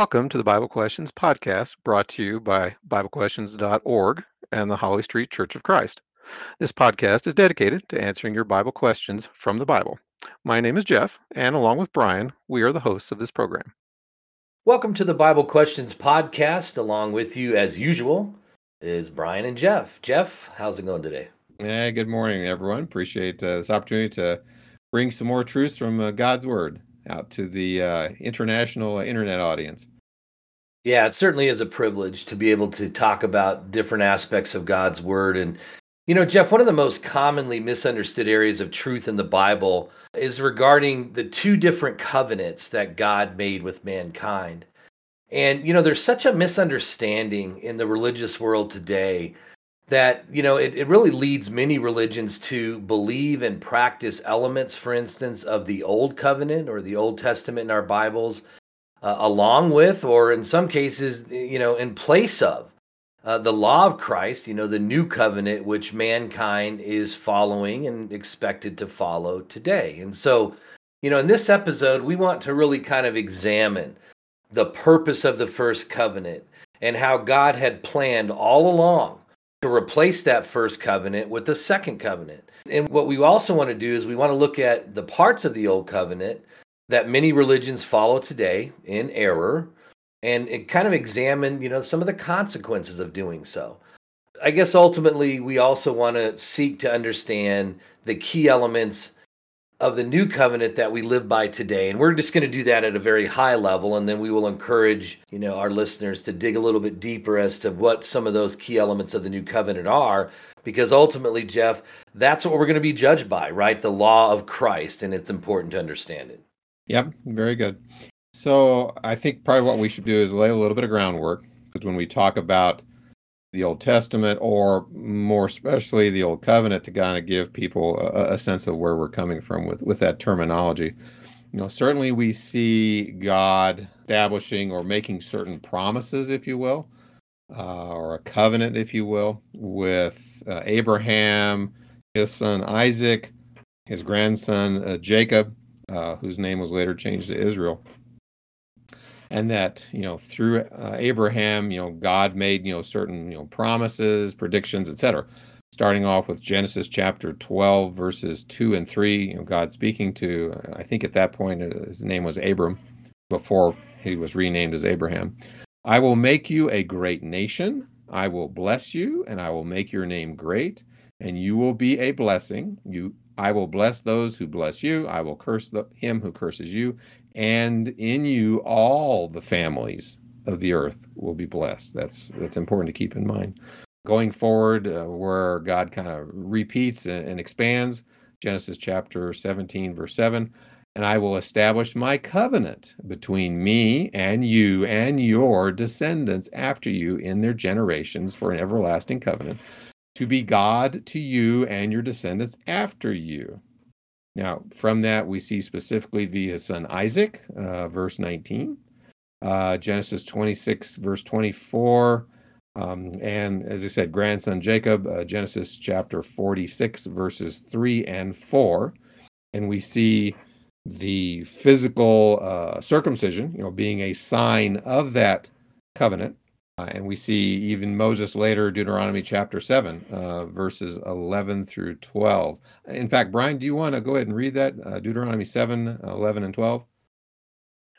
Welcome to the Bible Questions podcast brought to you by BibleQuestions.org and the Holly Street Church of Christ. This podcast is dedicated to answering your Bible questions from the Bible. My name is Jeff, and along with Brian, we are the hosts of this program. Welcome to the Bible Questions podcast. Along with you, as usual, is Brian and Jeff. Jeff, how's it going today? Yeah, good morning, everyone. Appreciate uh, this opportunity to bring some more truths from uh, God's Word out to the uh, international internet audience. Yeah, it certainly is a privilege to be able to talk about different aspects of God's Word. And, you know, Jeff, one of the most commonly misunderstood areas of truth in the Bible is regarding the two different covenants that God made with mankind. And, you know, there's such a misunderstanding in the religious world today that you know it, it really leads many religions to believe and practice elements for instance of the old covenant or the old testament in our bibles uh, along with or in some cases you know in place of uh, the law of christ you know the new covenant which mankind is following and expected to follow today and so you know in this episode we want to really kind of examine the purpose of the first covenant and how god had planned all along to replace that first covenant with the second covenant. And what we also want to do is we want to look at the parts of the old covenant that many religions follow today in error and kind of examine, you know, some of the consequences of doing so. I guess ultimately we also want to seek to understand the key elements of the new covenant that we live by today. And we're just going to do that at a very high level and then we will encourage you know our listeners to dig a little bit deeper as to what some of those key elements of the new covenant are because ultimately jeff that's what we're going to be judged by right? The law of christ and it's important to understand it yep very good so i think probably what we should do is lay a little bit of groundwork because when we talk about the Old Testament, or more especially the Old Covenant, to kind of give people a, a, sense of where we're coming from with with that terminology. You know, certainly we see God establishing or making certain promises, if you will, uh, or a covenant, if you will, with uh, Abraham, his son Isaac, his grandson uh, Jacob, uh, whose name was later changed to Israel and that you know through uh, Abraham, you know God made you know certain you know promises, predictions, etc. Starting off with Genesis chapter 12 verses 2 and 3, you know God speaking to I think at that point uh, his name was Abram before he was renamed as Abraham. I will make you a great nation. I will bless you and I will make your name great and you will be a blessing. You I will bless those who bless you. I will curse the, him who curses you, and in you all the families of the earth will be blessed. That's that's important to keep in mind. Going forward, uh, where God kind of repeats and, and expands, Genesis chapter 17, verse 7, and I will establish my covenant between me and you and your descendants after you in their generations for an everlasting covenant to be God to you and your descendants after you. Now, from that, we see specifically via son Isaac, uh, verse 19, uh, Genesis 26, verse 24, um, and as I said, grandson Jacob, uh, Genesis chapter 46, verses 3 and 4. And we see the physical uh, circumcision, you know, being a sign of that covenant. Uh, and we see even Moses later, Deuteronomy chapter 7, uh, verses 11 through 12. In fact, Brian, do you want to go ahead and read that? Uh, Deuteronomy 7, 11, and 12?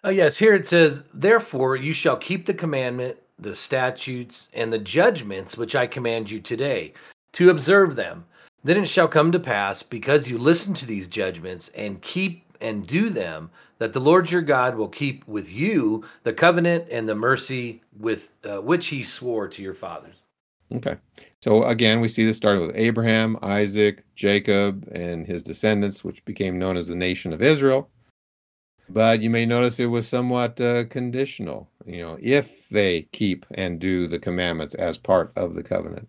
Oh, yes. Here it says, Therefore you shall keep the commandment, the statutes, and the judgments which I command you today, to observe them. Then it shall come to pass, because you listen to these judgments and keep and do them, that the Lord your God will keep with you the covenant and the mercy with uh, which he swore to your fathers. Okay. So again, we see this starting with Abraham, Isaac, Jacob, and his descendants, which became known as the nation of Israel. But you may notice it was somewhat uh, conditional, you know, if they keep and do the commandments as part of the covenant.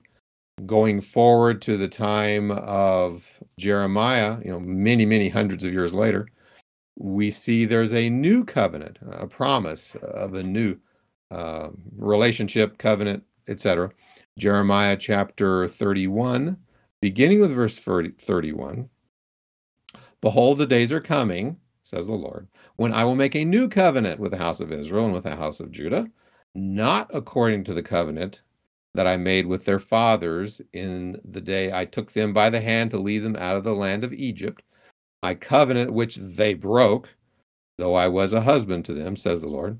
Going forward to the time of Jeremiah, you know, many, many hundreds of years later, we see there's a new covenant, a promise of a new uh, relationship, covenant, etc. Jeremiah chapter 31, beginning with verse 31. Behold, the days are coming, says the Lord, when I will make a new covenant with the house of Israel and with the house of Judah, not according to the covenant that I made with their fathers in the day I took them by the hand to lead them out of the land of Egypt, my covenant which they broke, though I was a husband to them, says the Lord.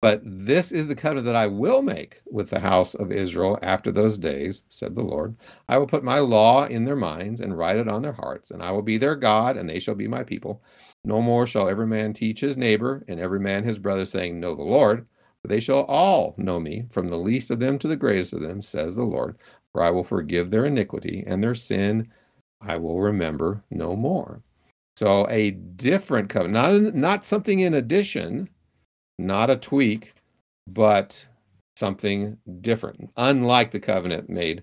But this is the covenant that I will make with the house of Israel after those days, said the Lord. I will put my law in their minds and write it on their hearts, and I will be their God, and they shall be my people. No more shall every man teach his neighbor and every man his brother, saying, Know the Lord. For they shall all know me, from the least of them to the greatest of them, says the Lord. For I will forgive their iniquity, and their sin I will remember no more. So a different covenant, not, not something in addition, not a tweak, but something different, unlike the covenant made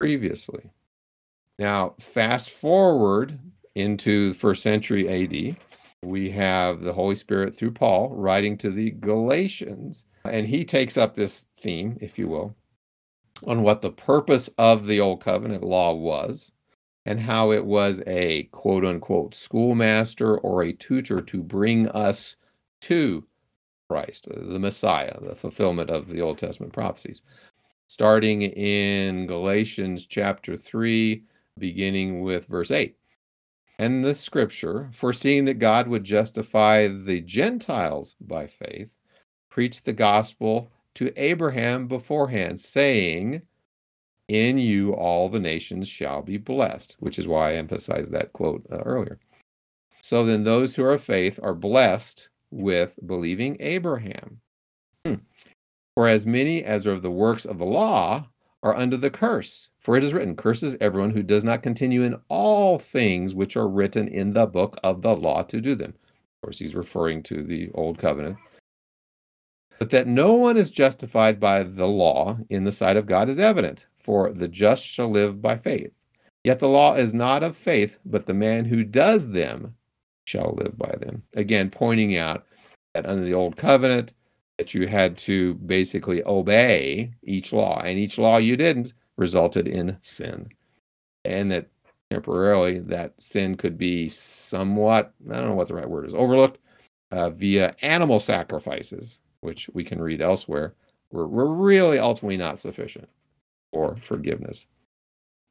previously. Now, fast forward into the first century AD, we have the Holy Spirit through Paul writing to the Galatians, and he takes up this theme, if you will, on what the purpose of the Old Covenant law was and how it was a quote unquote schoolmaster or a tutor to bring us to Christ, uh, the Messiah, the fulfillment of the Old Testament prophecies. Starting in Galatians chapter 3, beginning with verse 8 and the scripture, foreseeing that God would justify the Gentiles by faith, preached the gospel to Abraham beforehand, saying, In you all the nations shall be blessed, which is why I emphasized that quote uh, earlier. So then, those who are of faith are blessed with believing Abraham. Hmm. For as many as are of the works of the law are under the curse. For it is written, Curses everyone who does not continue in all things which are written in the book of the law to do them. Of course, he's referring to the old covenant. But that no one is justified by the law in the sight of God is evident, for the just shall live by faith. Yet the law is not of faith, but the man who does them shall live by them. Again, pointing out that under the old covenant, that you had to basically obey each law, and each law you didn't resulted in sin. And that temporarily that sin could be somewhat, I don't know what the right word is, overlooked uh, via animal sacrifices, which we can read elsewhere, were, were really ultimately not sufficient for forgiveness.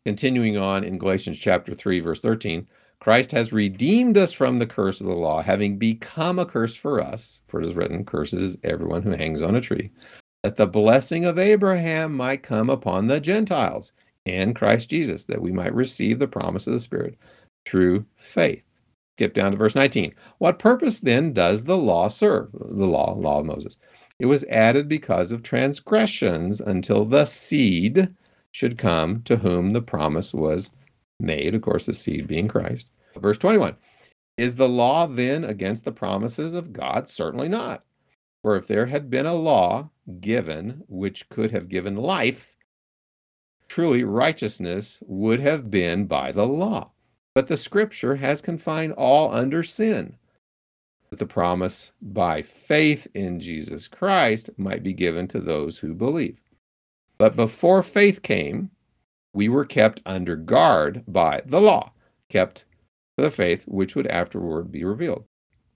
Continuing on in Galatians chapter 3, verse 13, Christ has redeemed us from the curse of the law, having become a curse for us. For it is written, Cursed is everyone who hangs on a tree, that the blessing of Abraham might come upon the Gentiles and Christ Jesus, that we might receive the promise of the Spirit through faith. Skip down to verse 19. What purpose then does the law serve? The law, law of Moses. It was added because of transgressions until the seed should come to whom the promise was made, of course, the seed being Christ. Verse 21 Is the law then against the promises of God? Certainly not. For if there had been a law given which could have given life, truly righteousness would have been by the law. But the scripture has confined all under sin, that the promise by faith in Jesus Christ might be given to those who believe. But before faith came, we were kept under guard by the law, kept for the faith which would afterward be revealed.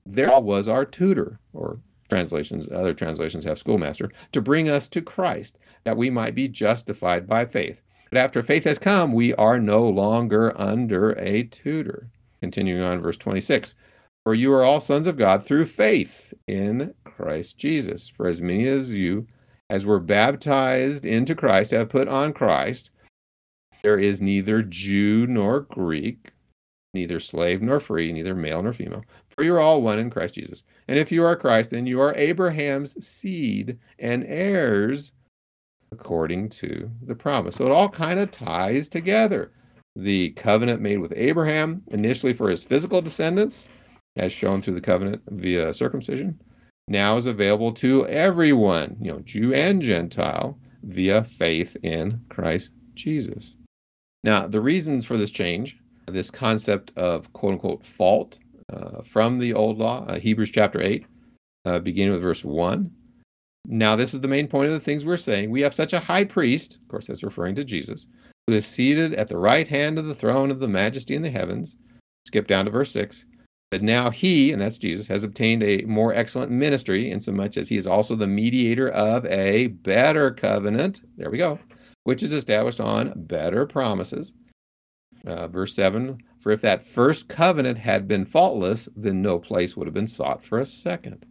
There was our tutor, or translations, other translations have schoolmaster, to bring us to Christ, that we might be justified by faith. But after faith has come, we are no longer under a tutor. Continuing on, verse 26 For you are all sons of God through faith in Christ Jesus. For as many as you as were baptized into Christ have put on Christ. There is neither Jew nor Greek, neither slave nor free, neither male nor female, for you're all one in Christ Jesus. And if you are Christ, then you are Abraham's seed and heirs according to the promise. So it all kind of ties together. The covenant made with Abraham, initially for his physical descendants, as shown through the covenant via circumcision, now is available to everyone, you know, Jew and Gentile, via faith in Christ Jesus. Now, the reasons for this change, this concept of quote unquote fault uh, from the old law, uh, Hebrews chapter 8, uh, beginning with verse 1. Now, this is the main point of the things we're saying. We have such a high priest, of course, that's referring to Jesus, who is seated at the right hand of the throne of the majesty in the heavens. Skip down to verse 6. But now he, and that's Jesus, has obtained a more excellent ministry, insomuch as he is also the mediator of a better covenant. There we go, which is established on better promises. Uh, verse 7 For if that first covenant had been faultless, then no place would have been sought for a second.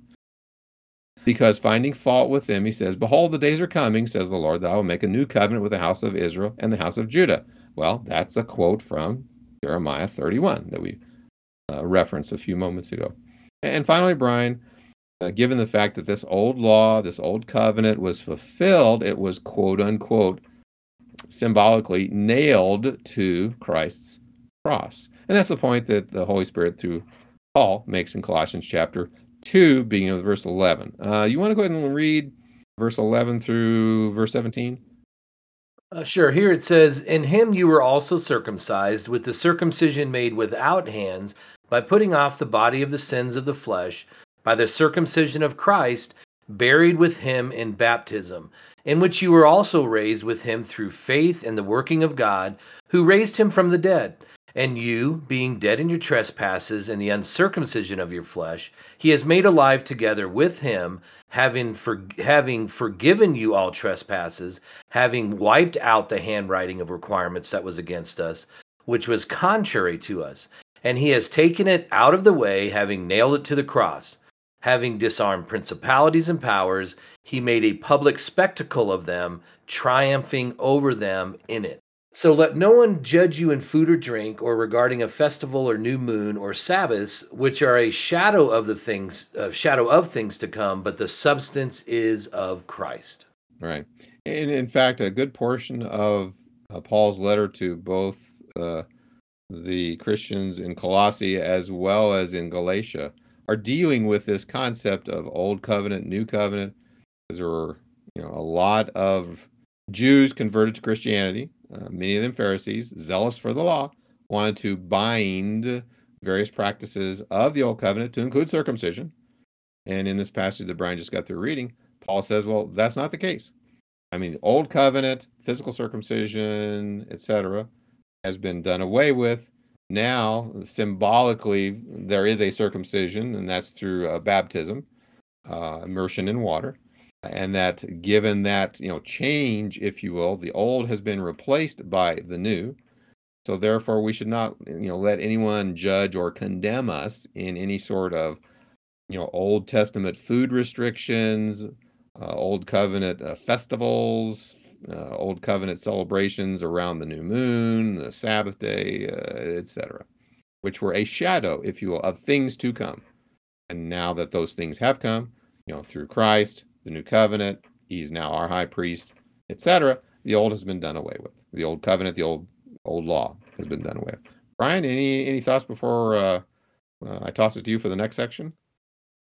Because finding fault with them, he says, Behold, the days are coming, says the Lord, that I will make a new covenant with the house of Israel and the house of Judah. Well, that's a quote from Jeremiah 31 that we uh, referenced a few moments ago. And finally, Brian, uh, given the fact that this old law, this old covenant was fulfilled, it was quote unquote symbolically nailed to Christ's cross. And that's the point that the Holy Spirit, through Paul, makes in Colossians chapter 2, beginning with verse 11. Uh, you want to go ahead and read verse 11 through verse 17? Uh, sure. Here it says, In him you were also circumcised with the circumcision made without hands, by putting off the body of the sins of the flesh, by the circumcision of Christ, buried with him in baptism, in which you were also raised with him through faith in the working of God, who raised him from the dead. And you, being dead in your trespasses and the uncircumcision of your flesh, he has made alive together with him, having for, having forgiven you all trespasses, having wiped out the handwriting of requirements that was against us, which was contrary to us. And he has taken it out of the way, having nailed it to the cross. Having disarmed principalities and powers, he made a public spectacle of them, triumphing over them in it. So let no one judge you in food or drink, or regarding a festival or new moon or Sabbaths, which are a shadow of the things, uh, shadow of things to come, but the substance is of Christ. Right, and in fact, a good portion of uh, Paul's letter to both uh, the Christians in Colossae as well as in Galatia are dealing with this concept of old covenant, new covenant. Because there were, you know, a lot of Jews converted to Christianity uh, many of them Pharisees, zealous for the law, wanted to bind various practices of the old covenant to include circumcision. And in this passage that Brian just got through reading, Paul says, well, that's not the case. I mean, the old covenant, physical circumcision, etc., has been done away with. Now, symbolically, there is a circumcision, and that's through uh, baptism, uh, immersion in water and that given that you know change if you will the old has been replaced by the new so therefore we should not you know let anyone judge or condemn us in any sort of you know old testament food restrictions uh, old covenant uh, festivals uh, old covenant celebrations around the new moon the sabbath day uh, etc which were a shadow if you will of things to come and now that those things have come you know through christ the new covenant. He's now our high priest, etc. The old has been done away with. The old covenant, the old old law has been done away with. Brian, any any thoughts before uh, uh, I toss it to you for the next section?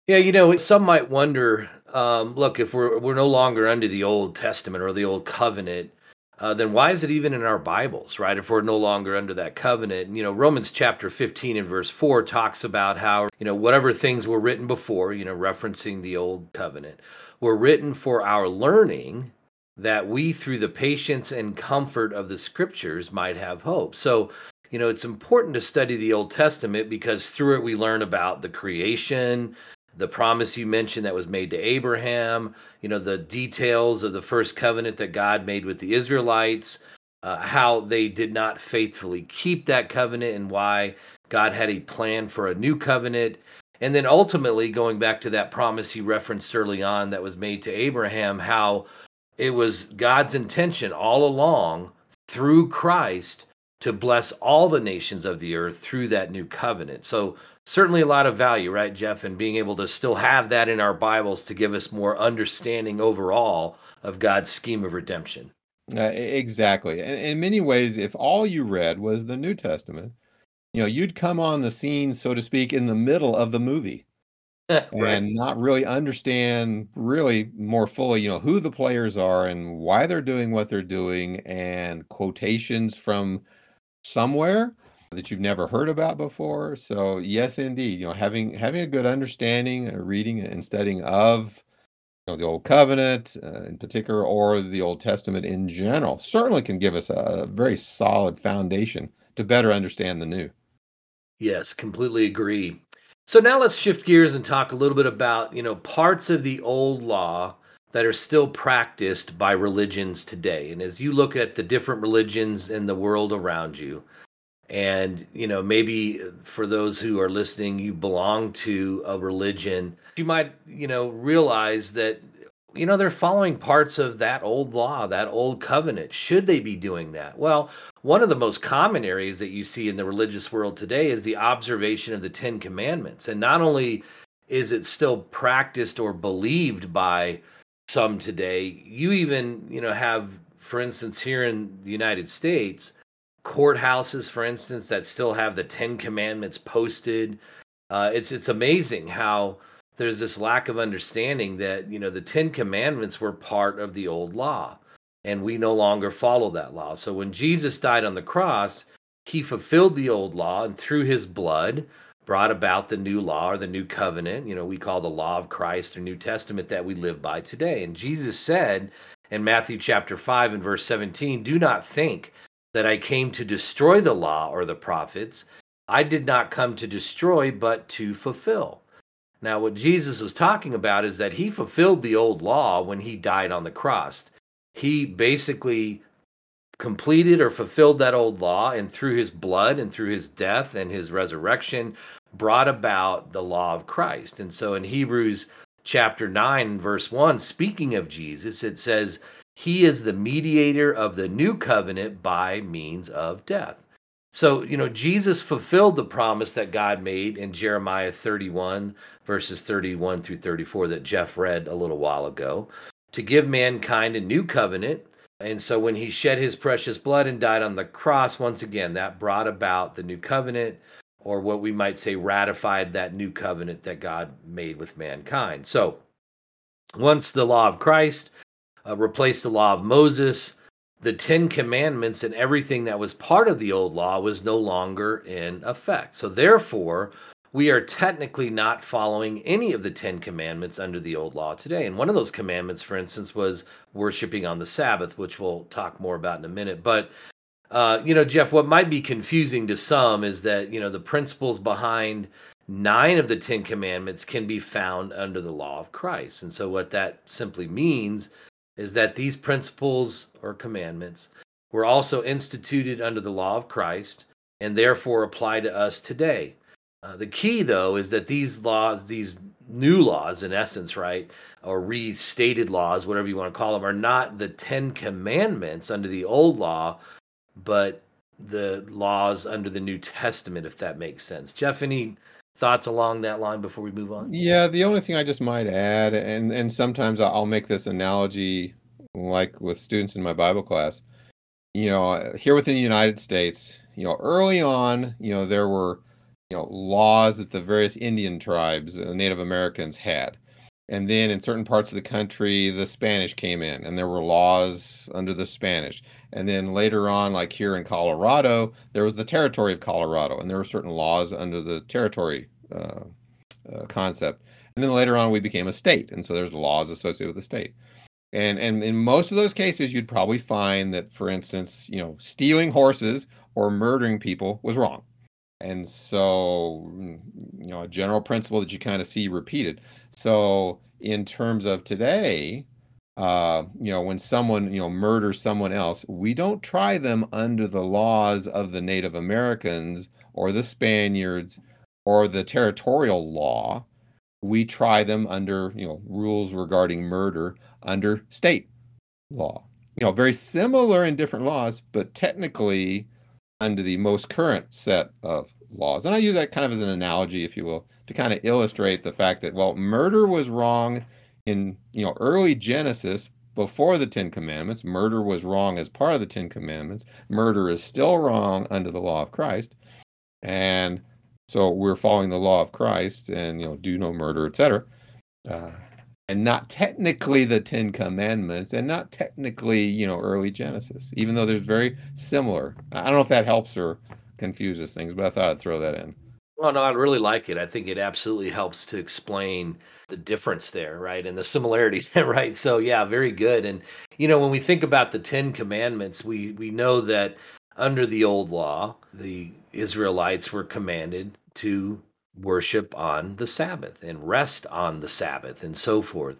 Yeah, you know, some might wonder. Um, look, if we're we're no longer under the Old Testament or the Old Covenant, uh, then why is it even in our Bibles, right? If we're no longer under that covenant, you know, Romans chapter 15 and verse 4 talks about how, you know, whatever things were written before, you know, referencing the old covenant, were written for our learning that we, through the patience and comfort of the scriptures, might have hope. So, you know, it's important to study the Old Testament because through it we learn about the creation, the promise you mentioned that was made to Abraham, you know, the details of the first covenant that God made with the Israelites, uh, how they did not faithfully keep that covenant and why God had a plan for a new covenant. And then ultimately, going back to that promise he referenced early on that was made to Abraham, how it was God's intention all along through Christ to bless all the nations of the earth through that new covenant. So, certainly a lot of value, right, Jeff, in being able to still have that in our Bibles to give us more understanding overall of God's scheme of redemption. Uh, exactly. And in many ways, if all you read was the New Testament, you know, you'd come on the scene, so to speak, in the middle of the movie. right. and not really understand really more fully you know who the players are and why they're doing what they're doing and quotations from somewhere that you've never heard about before so yes indeed you know having having a good understanding uh, reading and studying of you know the old covenant uh, in particular or the old testament in general certainly can give us a very solid foundation to better understand the new Yes, completely agree. So now let's shift gears and talk a little bit about, you know, parts of the old law that are still practiced by religions today. And as you look at the different religions in the world around you, and you know maybe for those who are listening you belong to a religion. You might you know realize that you know they're following parts of that old law that old covenant. Should they be doing that? Well one of the most common areas that you see in the religious world today is the observation of the 10 commandments. And not only is it still practiced or believed by some today you even you know have for instance here in the united states courthouses, for instance, that still have the Ten Commandments posted. Uh, it's it's amazing how there's this lack of understanding that you know the Ten Commandments were part of the old law, and we no longer follow that law. So when Jesus died on the cross, he fulfilled the old law, and through his blood brought about the new law or the new covenant. You know, we call the law of Christ or New Testament that we live by today. And Jesus said in Matthew chapter 5 and verse 17, Do not think that I came to destroy the law or the prophets. I did not come to destroy, but to fulfill. Now, what Jesus was talking about is that he fulfilled the old law when he died on the cross. He basically completed or fulfilled that old law, and through his blood and through his death and his resurrection, brought about the law of Christ. And so in Hebrews chapter 9, verse 1, speaking of Jesus, it says, he is the mediator of the new covenant by means of death. So, you know, Jesus fulfilled the promise that God made in Jeremiah 31, verses 31 through 34, that Jeff read a little while ago, to give mankind a new covenant. And so, when he shed his precious blood and died on the cross, once again, that brought about the new covenant, or what we might say ratified that new covenant that God made with mankind. So, once the law of Christ uh, replaced the law of Moses. The Ten Commandments and everything that was part of the old law was no longer in effect. So, therefore, we are technically not following any of the Ten Commandments under the old law today. And one of those commandments, for instance, was worshiping on the Sabbath, which we'll talk more about in a minute. But, uh, you know, Jeff, what might be confusing to some is that, you know, the principles behind nine of the Ten Commandments can be found under the law of Christ. And so, what that simply means is that these principles or commandments were also instituted under the law of Christ and therefore apply to us today. Uh, the key, though, is that these laws, these new laws, in essence, right, or restated laws, whatever you want to call them, are not the Ten Commandments under the old law, but the laws under the New Testament, if that makes sense. Jeff, any thoughts along that line before we move on? Yeah, the only thing I just might add, and and sometimes I'll make this analogy, like with students in my Bible class. You know, here within the United States, you know, early on, you know, there were, you know, laws that the various Indian tribes, the Native Americans had. And then in certain parts of the country, the Spanish came in and there were laws under the Spanish. And then later on, like here in Colorado, there was the territory of Colorado and there were certain laws under the territory uh, uh, concept. And then later on, we became a state. And so there's laws associated with the state. And, and in most of those cases, you'd probably find that, for instance, you know, stealing horses or murdering people was wrong. And so, mm, you know, a general principle that you kind of see repeated. So, in terms of today, uh, you know, when someone, you know, murders someone else, we don't try them under the laws of the Native Americans or the Spaniards or the territorial law. We try them under, you know, rules regarding murder under state law. You know, very similar in different laws, but technically under the most current set of laws. And I use that kind of as an analogy, if you will, to kind of illustrate the fact that, well, murder was wrong in, you know, early Genesis before the Ten Commandments. Murder was wrong as part of the Ten Commandments. Murder is still wrong under the law of Christ. And so we're following the law of Christ and, you know, do no murder, etc. Uh, and not technically the Ten Commandments and not technically, you know, early Genesis, even though there's very similar. I don't know if that helps or confuses things, but I thought I'd throw that in. Well, no, I really like it. I think it absolutely helps to explain the difference there, right? And the similarities, right? So yeah, very good. And you know, when we think about the 10 commandments, we we know that under the old law, the Israelites were commanded to worship on the Sabbath and rest on the Sabbath and so forth.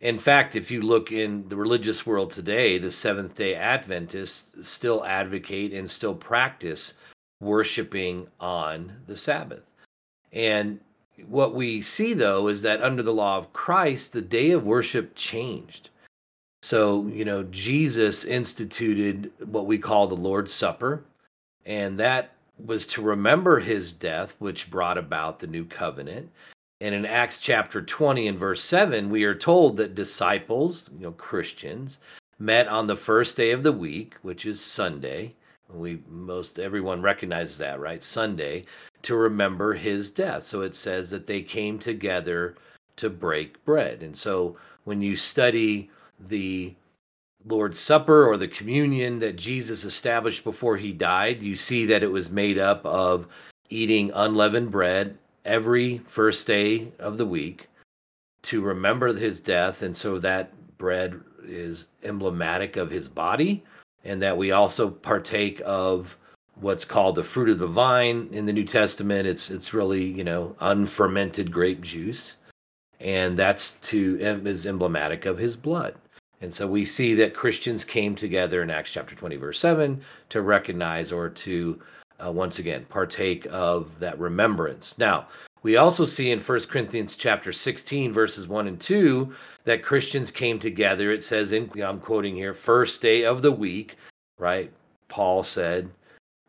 In fact, if you look in the religious world today, the Seventh day Adventists still advocate and still practice worshiping on the Sabbath. And what we see, though, is that under the law of Christ, the day of worship changed. So, you know, Jesus instituted what we call the Lord's Supper, and that was to remember his death, which brought about the new covenant. And in Acts chapter 20 and verse 7, we are told that disciples, you know, Christians, met on the first day of the week, which is Sunday. We most everyone recognizes that, right? Sunday, to remember his death. So it says that they came together to break bread. And so when you study the Lord's Supper or the communion that Jesus established before he died, you see that it was made up of eating unleavened bread every first day of the week to remember his death. And so that bread is emblematic of his body, and that we also partake of what's called the fruit of the vine in the New Testament. It's it's really you know unfermented grape juice, and that's to is emblematic of his blood. And so we see that Christians came together in Acts chapter 20, verse 7, to recognize or to uh, once again partake of that remembrance. Now, we also see in 1 Corinthians chapter 16, verses 1 and 2, that Christians came together. It says, in, I'm quoting here, first day of the week, right? Paul said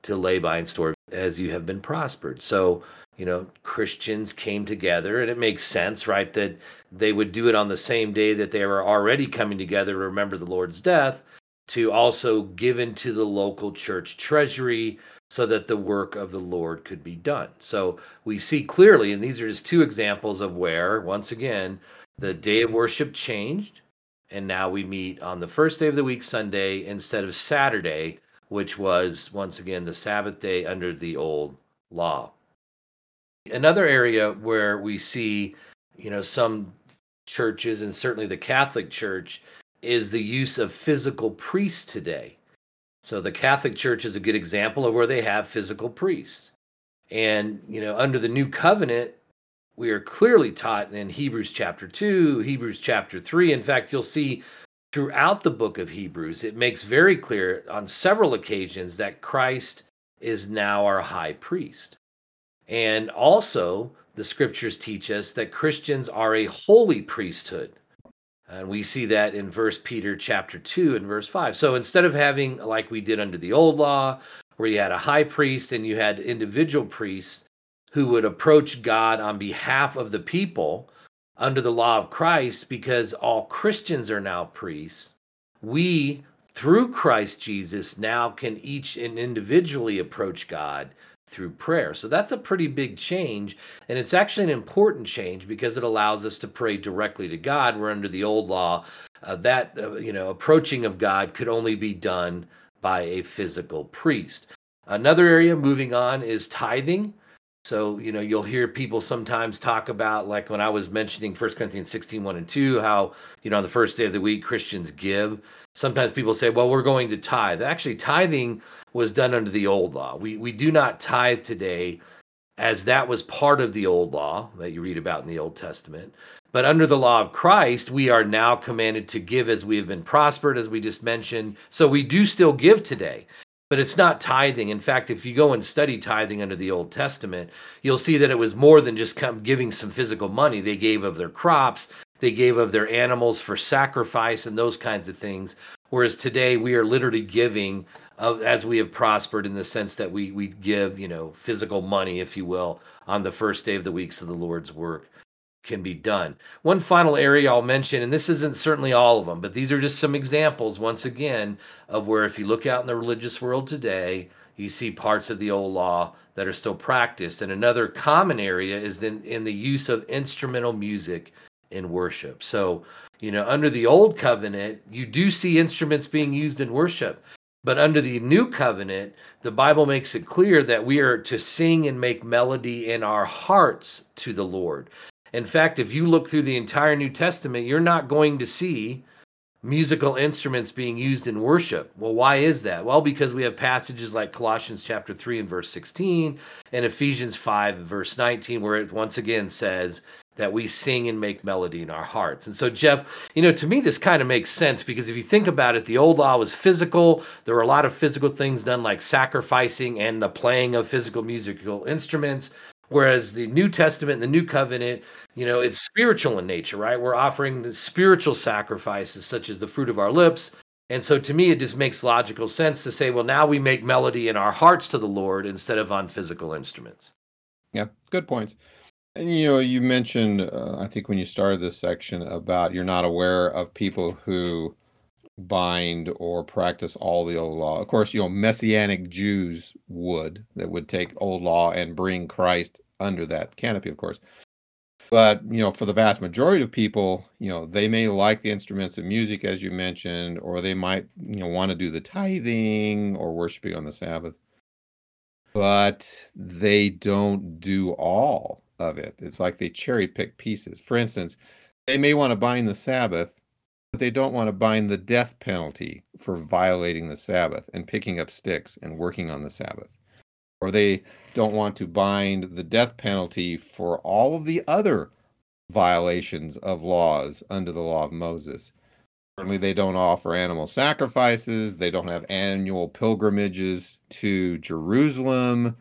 to lay by store as you have been prospered. So you know, Christians came together, and it makes sense, right, that they would do it on the same day that they were already coming together to remember the Lord's death, to also give into the local church treasury so that the work of the Lord could be done. So we see clearly, and these are just two examples of where, once again, the day of worship changed, and now we meet on the first day of the week, Sunday, instead of Saturday, which was, once again, the Sabbath day under the old law. Another area where we see, you know, some churches and certainly the Catholic Church is the use of physical priests today. So the Catholic Church is a good example of where they have physical priests. And, you know, under the new covenant, we are clearly taught in Hebrews chapter 2, Hebrews chapter 3. In fact, you'll see throughout the book of Hebrews, it makes very clear on several occasions that Christ is now our high priest. And also, the scriptures teach us that Christians are a holy priesthood. And we see that in 1 Peter chapter 2 and verse 5. So instead of having like we did under the old law, where you had a high priest and you had individual priests who would approach God on behalf of the people under the law of Christ, because all Christians are now priests, we through Christ Jesus now can each and individually approach God through prayer. So that's a pretty big change. And it's actually an important change because it allows us to pray directly to God. We're under the old law. Uh, that, uh, you know, approaching of God could only be done by a physical priest. Another area moving on is tithing. So, you know, you'll hear people sometimes talk about, like when I was mentioning 1 Corinthians 16, 1 and 2, how, you know, on the first day of the week, Christians give. Sometimes people say, well, we're going to tithe. Actually, tithing was done under the old law. We, we do not tithe today as that was part of the old law that you read about in the Old Testament. But under the law of Christ, we are now commanded to give as we have been prospered, as we just mentioned. So we do still give today, but it's not tithing. In fact, if you go and study tithing under the Old Testament, you'll see that it was more than just giving some physical money. They gave of their crops, they gave of their animals for sacrifice, and those kinds of things. Whereas today, we are literally giving as we have prospered in the sense that we we give you know physical money, if you will, on the first day of the week, so the Lord's work can be done. One final area I'll mention, and this isn't certainly all of them, but these are just some examples, once again, of where if you look out in the religious world today, you see parts of the old law that are still practiced. And another common area is in, in the use of instrumental music in worship. So, you know, under the old covenant, you do see instruments being used in worship. But under the new covenant, the Bible makes it clear that we are to sing and make melody in our hearts to the Lord. In fact, if you look through the entire New Testament, you're not going to see musical instruments being used in worship. Well, why is that? Well, because we have passages like Colossians chapter 3 and verse 16 and Ephesians 5 and verse 19 where it once again says that we sing and make melody in our hearts. And so Jeff, you know, to me this kind of makes sense because if you think about it, the old law was physical. There were a lot of physical things done like sacrificing and the playing of physical musical instruments. Whereas the New Testament, the New Covenant, you know, it's spiritual in nature, right? We're offering the spiritual sacrifices, such as the fruit of our lips. And so to me, it just makes logical sense to say, well, now we make melody in our hearts to the Lord instead of on physical instruments. Yeah, good points. And you know, you mentioned, uh, I think when you started this section about you're not aware of people who bind or practice all the old law. Of course, you know, messianic Jews would that would take old law and bring Christ under that canopy, of course. But, you know, for the vast majority of people, you know, they may like the instruments of music as you mentioned or they might, you know, want to do the tithing or worshiping on the Sabbath. But they don't do all of it. It's like they cherry pick pieces. For instance, they may want to bind the Sabbath but they don't want to bind the death penalty for violating the Sabbath and picking up sticks and working on the Sabbath. Or they don't want to bind the death penalty for all of the other violations of laws under the law of Moses. Certainly, they don't offer animal sacrifices. They don't have annual pilgrimages to Jerusalem.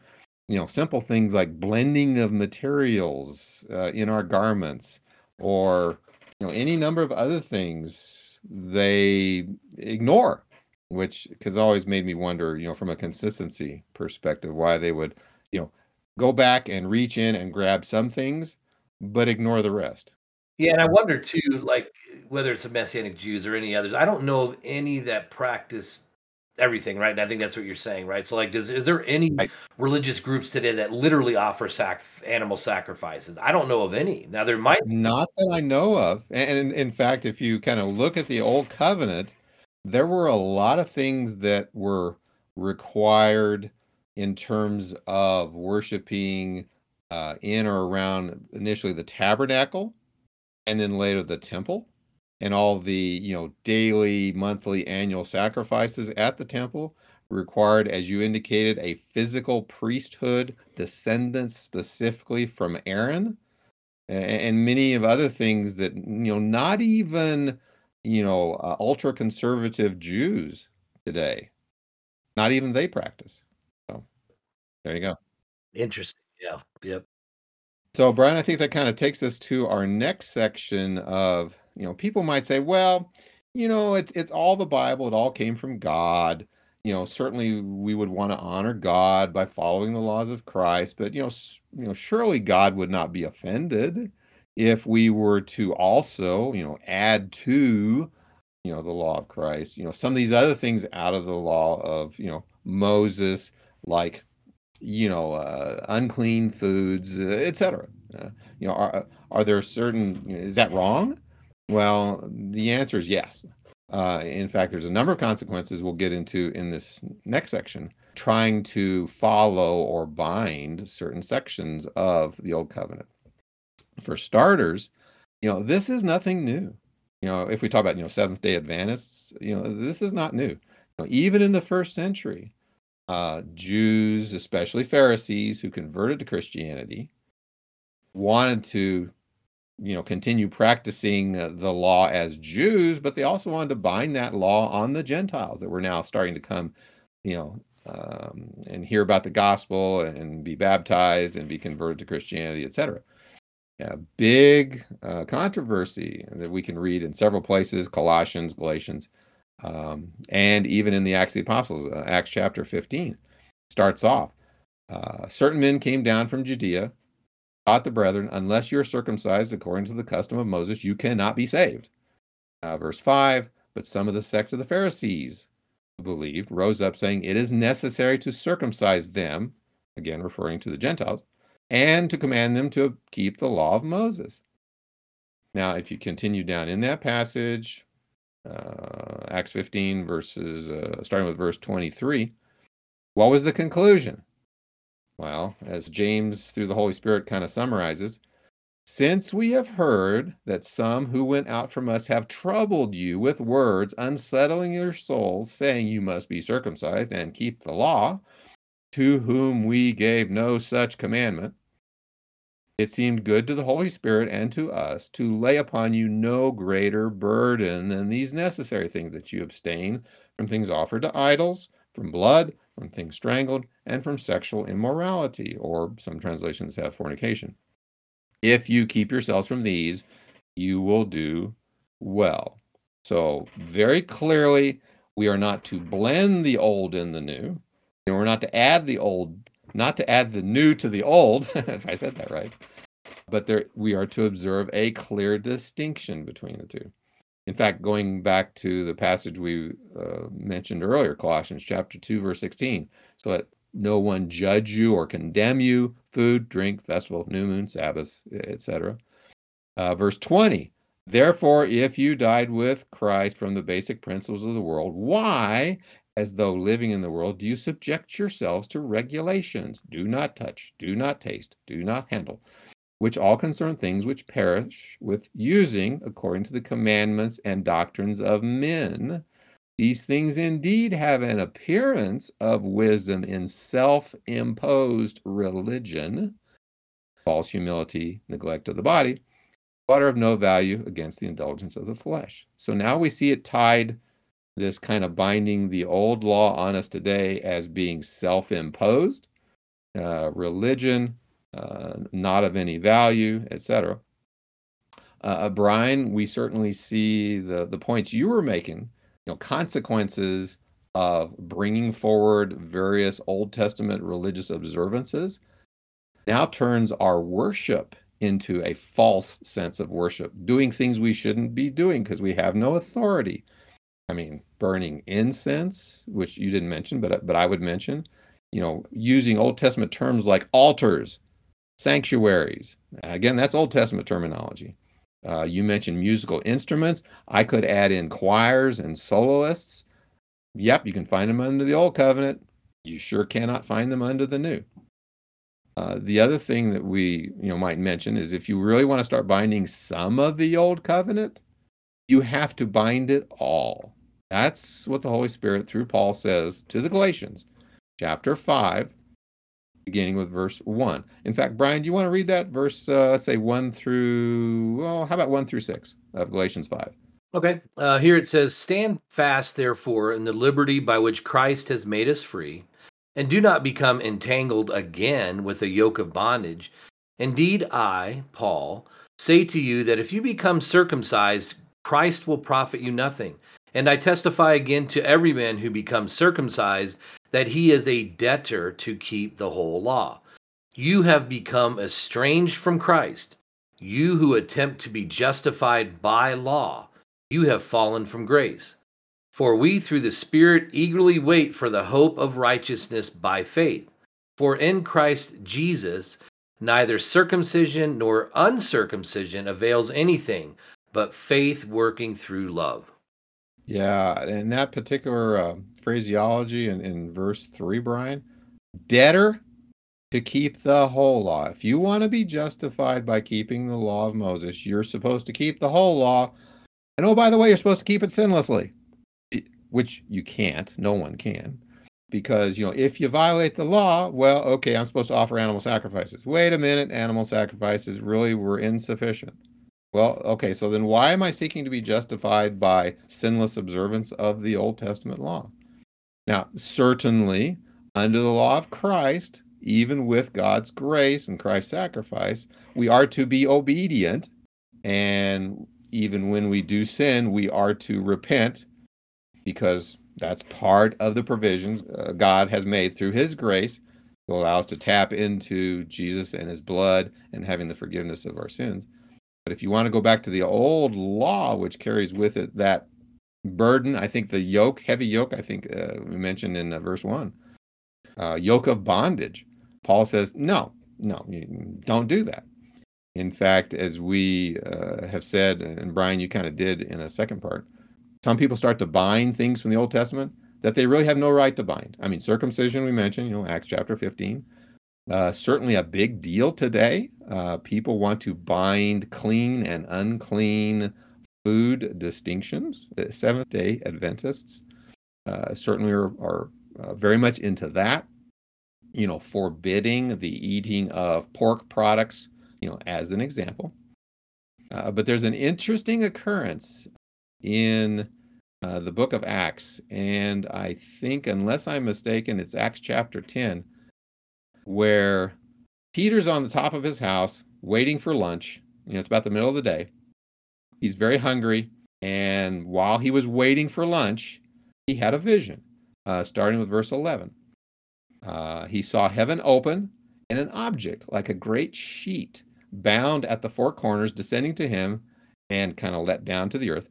You know, simple things like blending of materials uh, in our garments or you know any number of other things they ignore which has always made me wonder you know from a consistency perspective why they would you know go back and reach in and grab some things but ignore the rest. Yeah and i wonder too like whether it's the messianic jews or any others i don't know of any that practice everything, right? And I think that's what you're saying, right? So, like, does is there any right. religious groups today that literally offer sac animal sacrifices? I don't know of any. Now there might not that I know of, and in fact, if you kind of look at the old covenant, there were a lot of things that were required in terms of worshiping uh, in or around initially the tabernacle, and then later the temple and all the you know daily monthly annual sacrifices at the temple required as you indicated a physical priesthood descendants specifically from aaron. And many of other things that you know not even you know uh, ultra conservative jews today not even they practice. So there you go. Interesting. Yeah. Yep. So brian i think that kind of takes us to our next section of you know, people might say, well, you know, it's it's all the Bible. It all came from God. You know, certainly we would want to honor God by following the laws of Christ, but you know, you know, surely God would not be offended if we were to also, you know, add to, you know, the law of Christ, you know, some of these other things out of the law of, you know, Moses, like, you know, uh, unclean foods, uh, etc. Uh, you know, are are there certain? You know, is that wrong? Well, the answer is yes. Uh, in fact, there's a number of consequences we'll get into in this next section, trying to follow or bind certain sections of the Old Covenant. For starters, you know, this is nothing new. You know, if we talk about, you know, Seventh day Adventists, you know, this is not new. You know, even in the first century, uh, Jews, especially Pharisees who converted to Christianity, wanted to you know continue practicing uh, the law as Jews, but they also wanted to bind that law on the Gentiles that were now starting to come, you know, um, and hear about the gospel and be baptized and be converted to Christianity, etc. Yeah, big uh, controversy that we can read in several places: Colossians, Galatians, um, and even in the Acts of the Apostles, uh, Acts chapter 15 starts off. Uh, certain men came down from Judea taught the brethren, unless you're circumcised according to the custom of Moses, you cannot be saved. Uh, verse 5 But some of the sect of the Pharisees who believed rose up, saying, It is necessary to circumcise them, again referring to the Gentiles, and to command them to keep the law of Moses. Now, if you continue down in that passage, uh, Acts 15, verses, uh, starting with verse 23, what was the conclusion? Well, as James, through the Holy Spirit, kind of summarizes, Since we have heard that some who went out from us have troubled you with words, unsettling your souls, saying you must be circumcised and keep the law, to whom we gave no such commandment, it seemed good to the Holy Spirit and to us to lay upon you no greater burden than these necessary things that you abstain from things offered to idols, from blood, from things strangled, and from sexual immorality, or some translations have fornication. If you keep yourselves from these, you will do well. So, very clearly, we are not to blend the old and the new. And we're not to add the old not to add the new to the old, if I said that right, but there we are to observe a clear distinction between the two. In fact, going back to the passage we uh, mentioned earlier, Colossians chapter 2, verse 16, so that no one judge you or condemn you, food, drink, festival, new moon, Sabbath, etc. Uh, verse 20, therefore, if you died with Christ from the basic principles of the world, why, as though living in the world, do you subject yourselves to regulations? Do not touch, do not taste, do not handle, which all concern things which perish with using according to the commandments and doctrines of men. These things indeed have an appearance of wisdom in self imposed religion, false humility, neglect of the body, but are of no value against the indulgence of the flesh. So now we see it tied this kind of binding the old law on us today as being self imposed, uh, religion, uh, not of any value, etc. Uh, uh, Brian, we certainly see the, the points you were making, you know, consequences of bringing forward various Old Testament religious observances now turns our worship into a false sense of worship, doing things we shouldn't be doing because we have no authority I mean, burning incense, which you didn't mention, but but I would mention, you know, using Old Testament terms like altars, sanctuaries. Again, that's Old Testament terminology. Uh, you mentioned musical instruments. I could add in choirs and soloists. Yep, you can find them under the Old Covenant. You sure cannot find them under the New. Uh, the other thing that we you know might mention is if you really want to start binding some of the Old Covenant, you have to bind it all. That's what the Holy Spirit, through Paul, says to the Galatians, chapter 5, beginning with verse 1. In fact, Brian, do you want to read that verse, uh, let's say 1 through, well, how about 1 through 6 of Galatians 5? Okay. Uh, here it says, Stand fast, therefore, in the liberty by which Christ has made us free, and do not become entangled again with a yoke of bondage. Indeed, I, Paul, say to you that if you become circumcised, Christ will profit you nothing. And I testify again to every man who becomes circumcised that he is a debtor to keep the whole law. You have become estranged from Christ. You who attempt to be justified by law, you have fallen from grace. For we through the Spirit eagerly wait for the hope of righteousness by faith. For in Christ Jesus, neither circumcision nor uncircumcision avails anything, but faith working through love. Yeah, and that particular uh, phraseology in, in verse 3, Brian, debtor to keep the whole law. If you want to be justified by keeping the law of Moses, you're supposed to keep the whole law. And oh, by the way, you're supposed to keep it sinlessly, which you can't. No one can. Because, you know, if you violate the law, well, okay, I'm supposed to offer animal sacrifices. Wait a minute, animal sacrifices really were insufficient. Well, okay, so then why am I seeking to be justified by sinless observance of the Old Testament law? Now, certainly, under the law of Christ, even with God's grace and Christ's sacrifice, we are to be obedient. And even when we do sin, we are to repent because that's part of the provisions uh, God has made through his grace to allow us to tap into Jesus and his blood and having the forgiveness of our sins. But if you want to go back to the old law, which carries with it that burden, I think the yoke, heavy yoke, I think uh, we mentioned in uh, verse one, uh, yoke of bondage. Paul says, no, no, don't do that. In fact, as we uh, have said, and Brian, you kind of did in a second part, some people start to bind things from the Old Testament that they really have no right to bind. I mean, circumcision, we mentioned, you know, Acts chapter 15. Uh, certainly a big deal today. Uh, people want to bind clean and unclean food distinctions. The Seventh day Adventists uh, certainly are, are uh, very much into that. You know, forbidding the eating of pork products, you know, as an example. Uh, but there's an interesting occurrence in uh, the book of Acts, and I think, unless I'm mistaken, it's Acts chapter 10, where Peter's on the top of his house waiting for lunch. You know, it's about the middle of the day. He's very hungry, and while he was waiting for lunch, he had a vision, uh, starting with verse 11. Uh, he saw heaven open and an object like a great sheet bound at the four corners descending to him and kind of let down to the earth.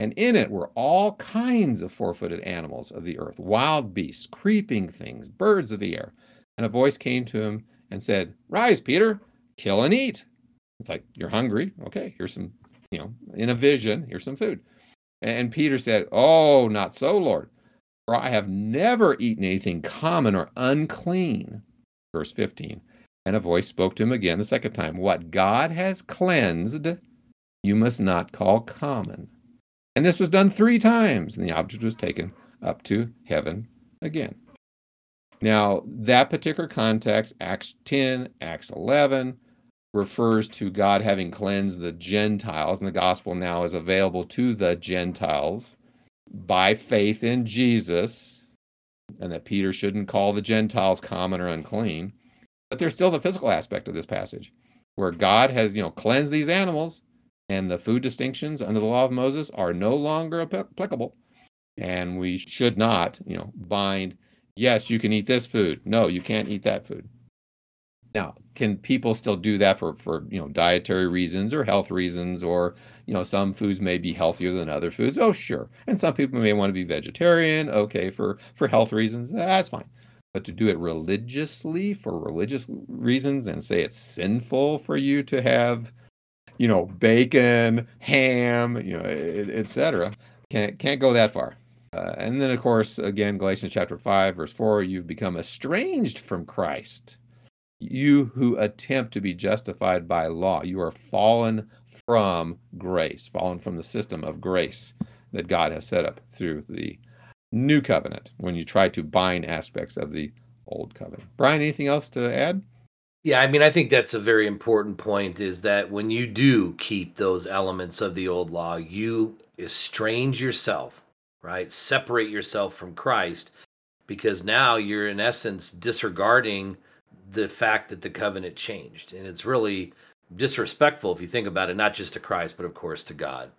And in it were all kinds of four footed animals of the earth, wild beasts, creeping things, birds of the air. And a voice came to him and said, Rise, Peter, kill and eat. It's like, You're hungry? Okay, here's some, you know, in a vision, here's some food. And Peter said, Oh, not so, Lord, for I have never eaten anything common or unclean. Verse 15. And a voice spoke to him again the second time What God has cleansed, you must not call common. And this was done three times, and the object was taken up to heaven again. Now, that particular context, Acts 10, Acts 11, refers to God having cleansed the Gentiles, and the gospel now is available to the Gentiles by faith in Jesus, and that Peter shouldn't call the Gentiles common or unclean. But there's still the physical aspect of this passage where God has, you know, cleansed these animals and the food distinctions under the law of Moses are no longer applicable. And we should not, you know, bind, yes, you can eat this food. No, you can't eat that food. Now, can people still do that for, for you know dietary reasons or health reasons or you know some foods may be healthier than other foods? Oh, sure. And some people may want to be vegetarian. Okay, for for health reasons, that's fine. But to do it religiously for religious reasons and say it's sinful for you to have you know, bacon, ham, you know, etc. Can't can't go that far. Uh, and then, of course, again, Galatians chapter five, verse four: You've become estranged from Christ. You who attempt to be justified by law, you are fallen from grace, fallen from the system of grace that God has set up through the new covenant. When you try to bind aspects of the old covenant, Brian, anything else to add? Yeah, I mean, I think that's a very important point is that when you do keep those elements of the old law, you estrange yourself, right? Separate yourself from Christ because now you're in essence disregarding the fact that the covenant changed. And it's really disrespectful if you think about it, not just to Christ, but of course to God.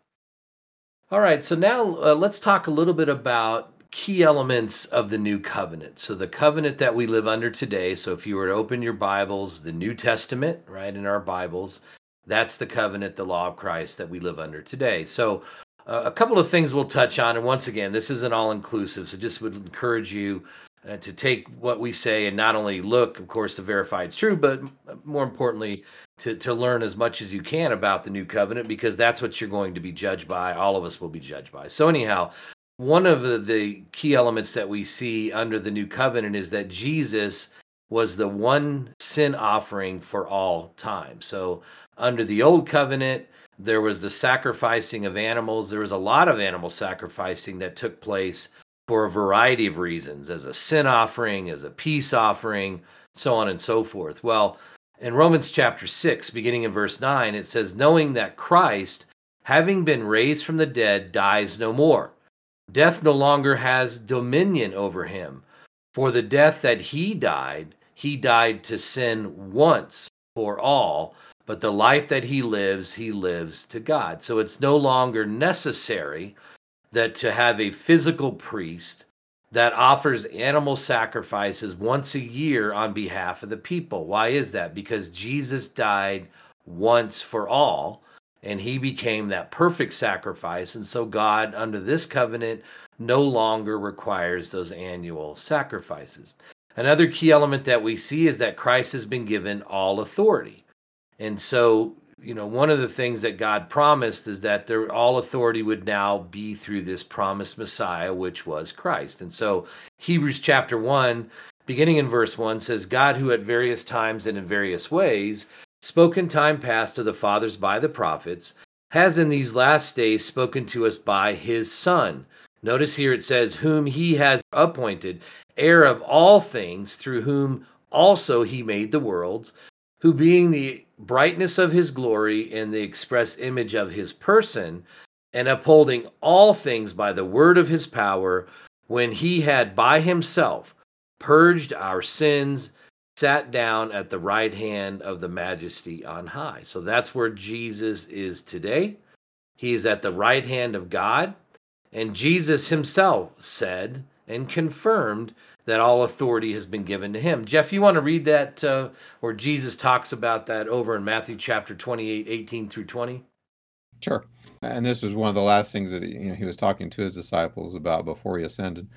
All right, so now uh, let's talk a little bit about key elements of the new covenant. So, the covenant that we live under today. So, if you were to open your Bibles, the New Testament, right, in our Bibles, that's the covenant, the law of Christ that we live under today. So, uh, a couple of things we'll touch on. And once again, this isn't all inclusive. So, just would encourage you uh, to take what we say and not only look, of course, to verify it's true, but more importantly, to, to learn as much as you can about the new covenant because that's what you're going to be judged by. All of us will be judged by. So, anyhow, one of the, the key elements that we see under the new covenant is that Jesus was the one sin offering for all time. So, under the old covenant, there was the sacrificing of animals. There was a lot of animal sacrificing that took place for a variety of reasons as a sin offering, as a peace offering, so on and so forth. Well, in Romans chapter 6, beginning in verse 9, it says, Knowing that Christ, having been raised from the dead, dies no more. Death no longer has dominion over him. For the death that he died, he died to sin once for all, but the life that he lives, he lives to God. So it's no longer necessary that to have a physical priest that offers animal sacrifices once a year on behalf of the people. Why is that? Because Jesus died once for all and he became that perfect sacrifice. And so God, under this covenant, no longer requires those annual sacrifices. Another key element that we see is that Christ has been given all authority. And so, you know, one of the things that God promised is that there, all authority would now be through this promised Messiah, which was Christ. And so, Hebrews chapter 1 beginning in verse 1 says, God, who at various times and in various ways spoke in time past to the fathers by the prophets, has in these last days spoken to us by his Son. Notice here it says, Whom he has appointed, heir of all things, through whom also he made the worlds, who being the brightness of his glory and the express image of his person, and upholding all things by the word of his power, when he had by himself purged our sins, sat down at the right hand of the majesty on high. So that's where Jesus is today. He is at the right hand of God. And Jesus himself said and confirmed that all authority has been given to him. Jeff, you want to read that uh, where Jesus talks about that over in Matthew chapter 28, 18 through 20? Sure. And this was one of the last things that you know, he was talking to his disciples about before he ascended.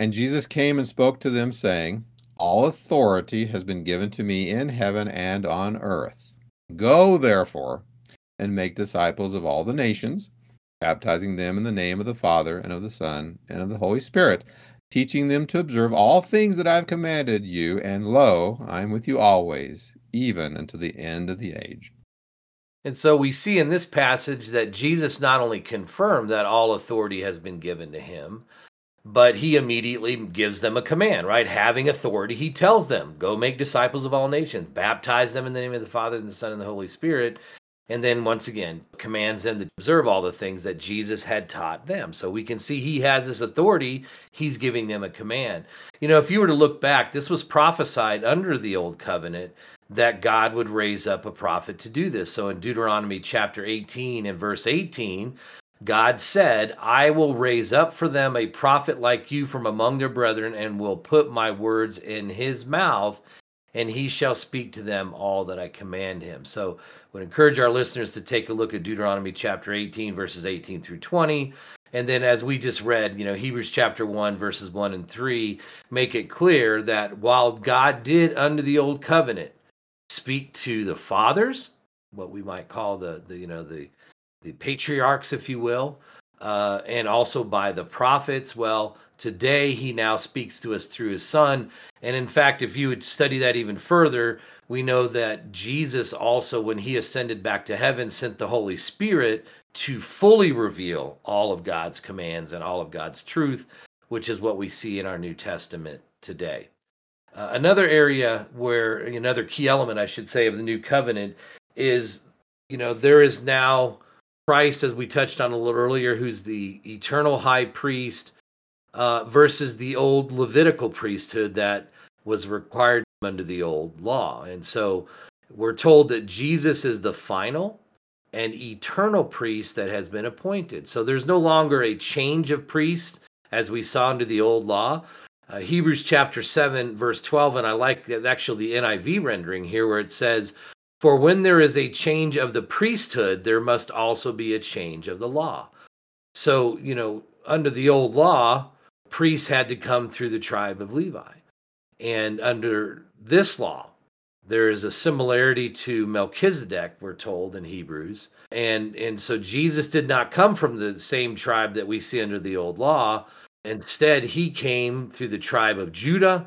And Jesus came and spoke to them, saying, All authority has been given to me in heaven and on earth. Go, therefore, and make disciples of all the nations, baptizing them in the name of the Father, and of the Son, and of the Holy Spirit, teaching them to observe all things that I have commanded you. And lo, I am with you always, even unto the end of the age. And so we see in this passage that Jesus not only confirmed that all authority has been given to him, but he immediately gives them a command, right? Having authority, he tells them, Go make disciples of all nations, baptize them in the name of the Father, and the Son, and the Holy Spirit. And then once again, commands them to observe all the things that Jesus had taught them. So we can see he has this authority. He's giving them a command. You know, if you were to look back, this was prophesied under the old covenant that God would raise up a prophet to do this. So in Deuteronomy chapter 18 and verse 18, God said, I will raise up for them a prophet like you from among their brethren, and will put my words in his mouth, and he shall speak to them all that I command him. So, would encourage our listeners to take a look at Deuteronomy chapter 18, verses 18 through 20. And then, as we just read, you know, Hebrews chapter 1, verses 1 and 3 make it clear that while God did under the old covenant speak to the fathers, what we might call the, the you know, the the patriarchs, if you will, uh, and also by the prophets. Well, today he now speaks to us through his son. And in fact, if you would study that even further, we know that Jesus also, when he ascended back to heaven, sent the Holy Spirit to fully reveal all of God's commands and all of God's truth, which is what we see in our New Testament today. Uh, another area where, another key element, I should say, of the new covenant is, you know, there is now Christ, as we touched on a little earlier, who's the eternal high priest, uh, versus the old Levitical priesthood that was required under the old law. And so we're told that Jesus is the final and eternal priest that has been appointed. So there's no longer a change of priest as we saw under the old law. Uh, Hebrews chapter 7, verse 12, and I like actually the NIV rendering here where it says, for when there is a change of the priesthood, there must also be a change of the law. So, you know, under the old law, priests had to come through the tribe of Levi. And under this law, there is a similarity to Melchizedek, we're told in Hebrews. And, and so Jesus did not come from the same tribe that we see under the old law. Instead, he came through the tribe of Judah.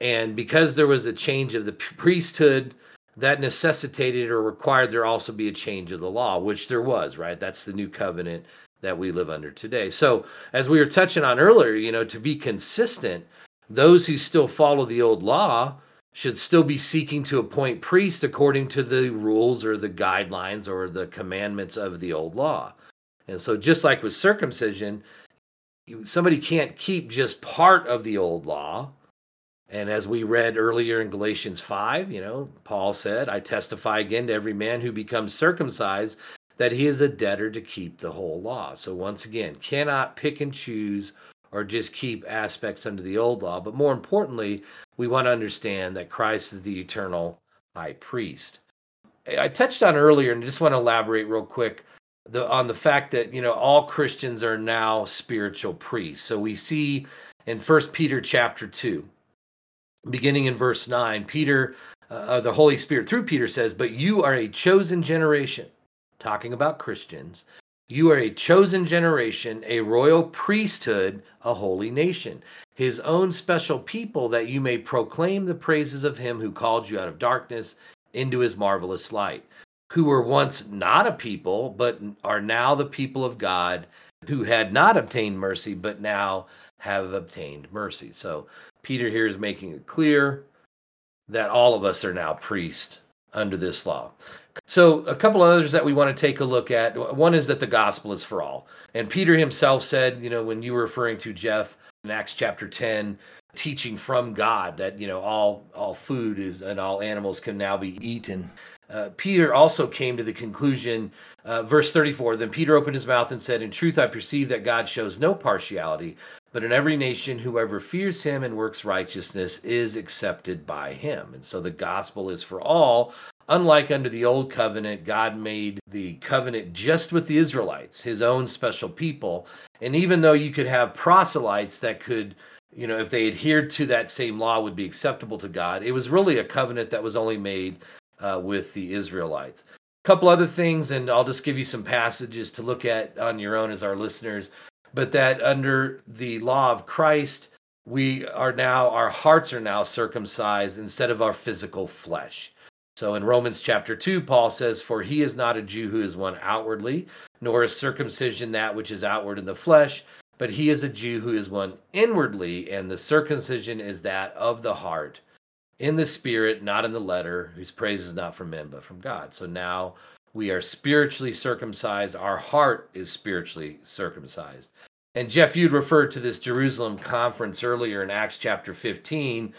And because there was a change of the priesthood, that necessitated or required there also be a change of the law, which there was, right? That's the new covenant that we live under today. So, as we were touching on earlier, you know, to be consistent, those who still follow the old law should still be seeking to appoint priests according to the rules or the guidelines or the commandments of the old law. And so, just like with circumcision, somebody can't keep just part of the old law and as we read earlier in Galatians 5, you know, Paul said, I testify again to every man who becomes circumcised that he is a debtor to keep the whole law. So once again, cannot pick and choose or just keep aspects under the old law. But more importantly, we want to understand that Christ is the eternal high priest. I touched on earlier and I just want to elaborate real quick the, on the fact that, you know, all Christians are now spiritual priests. So we see in First Peter chapter 2, beginning in verse 9, Peter, uh, uh, the Holy Spirit through Peter says, But you are a chosen generation, talking about Christians, You are a chosen generation, a royal priesthood, a holy nation, his own special people, that you may proclaim the praises of him who called you out of darkness into his marvelous light, who were once not a people, but are now the people of God, who had not obtained mercy, but now have obtained mercy. So Peter here is making it clear that all of us are now priests under this law. So, a couple others that we want to take a look at. One is that the gospel is for all. And Peter himself said, you know, when you were referring to Jeff in Acts chapter 10, teaching from God that, you know, all all food is and all animals can now be eaten. Uh, Peter also came to the conclusion, uh, verse 34 Then Peter opened his mouth and said, In truth, I perceive that God shows no partiality, but in every nation, whoever fears him and works righteousness is accepted by him. And so the gospel is for all, Unlike under the old covenant, God made the covenant just with the Israelites, his own special people. And even though you could have proselytes that could, you know, if they adhered to that same law, would be acceptable to God, it was really a covenant that was only made uh, with the Israelites. A couple other things, and I'll just give you some passages to look at on your own as our listeners. But that under the law of Christ, we are now, our hearts are now circumcised instead of our physical flesh. So in Romans chapter 2, Paul says, For he is not a Jew who is one outwardly, nor is circumcision that which is outward in the flesh, but he is a Jew who is one inwardly, and the circumcision is that of the heart, in the spirit, not in the letter, whose praise is not from men, but from God. So now we are spiritually circumcised. Our heart is spiritually circumcised. And Jeff, you'd referred to this Jerusalem conference earlier in Acts chapter 15.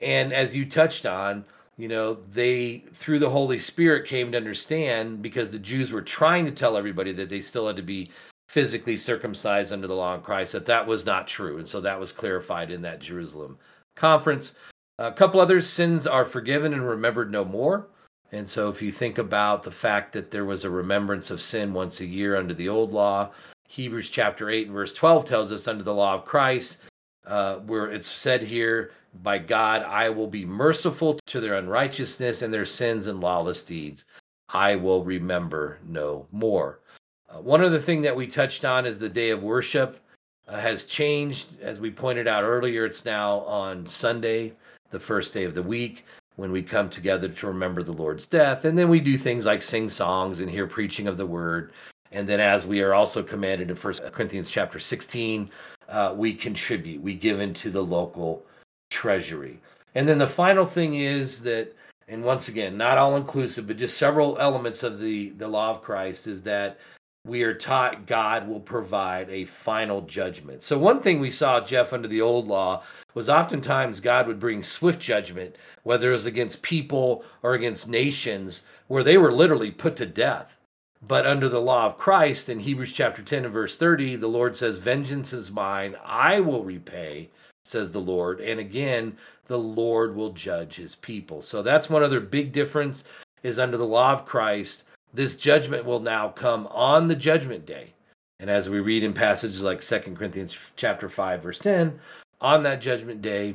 And as you touched on, you know they through the holy spirit came to understand because the jews were trying to tell everybody that they still had to be physically circumcised under the law of christ that that was not true. And so that was clarified in that jerusalem conference. A couple other sins are forgiven and remembered no more. And so if you think about the fact that there was a remembrance of sin once a year under the old law hebrews chapter 8 and verse 12 tells us under the law of christ uh, where it's said here by God, I will be merciful to their unrighteousness and their sins and lawless deeds. I will remember no more. Uh, one other thing that we touched on is the day of worship uh, has changed. As we pointed out earlier, it's now on Sunday, the first day of the week, when we come together to remember the Lord's death. And then we do things like sing songs and hear preaching of the word. And then, as we are also commanded in First Corinthians chapter 16, uh, we contribute, we give into the local treasury. And then the final thing is that, and once again, not all inclusive, but just several elements of the, the law of Christ is that we are taught God will provide a final judgment. So, one thing we saw, Jeff, under the old law was oftentimes God would bring swift judgment, whether it was against people or against nations, where they were literally put to death. But under the law of Christ in Hebrews chapter 10 and verse 30, the Lord says, Vengeance is mine, I will repay, says the Lord. And again, the Lord will judge his people. So that's one other big difference is under the law of Christ, this judgment will now come on the judgment day. And as we read in passages like Second Corinthians chapter 5 verse 10, on that judgment day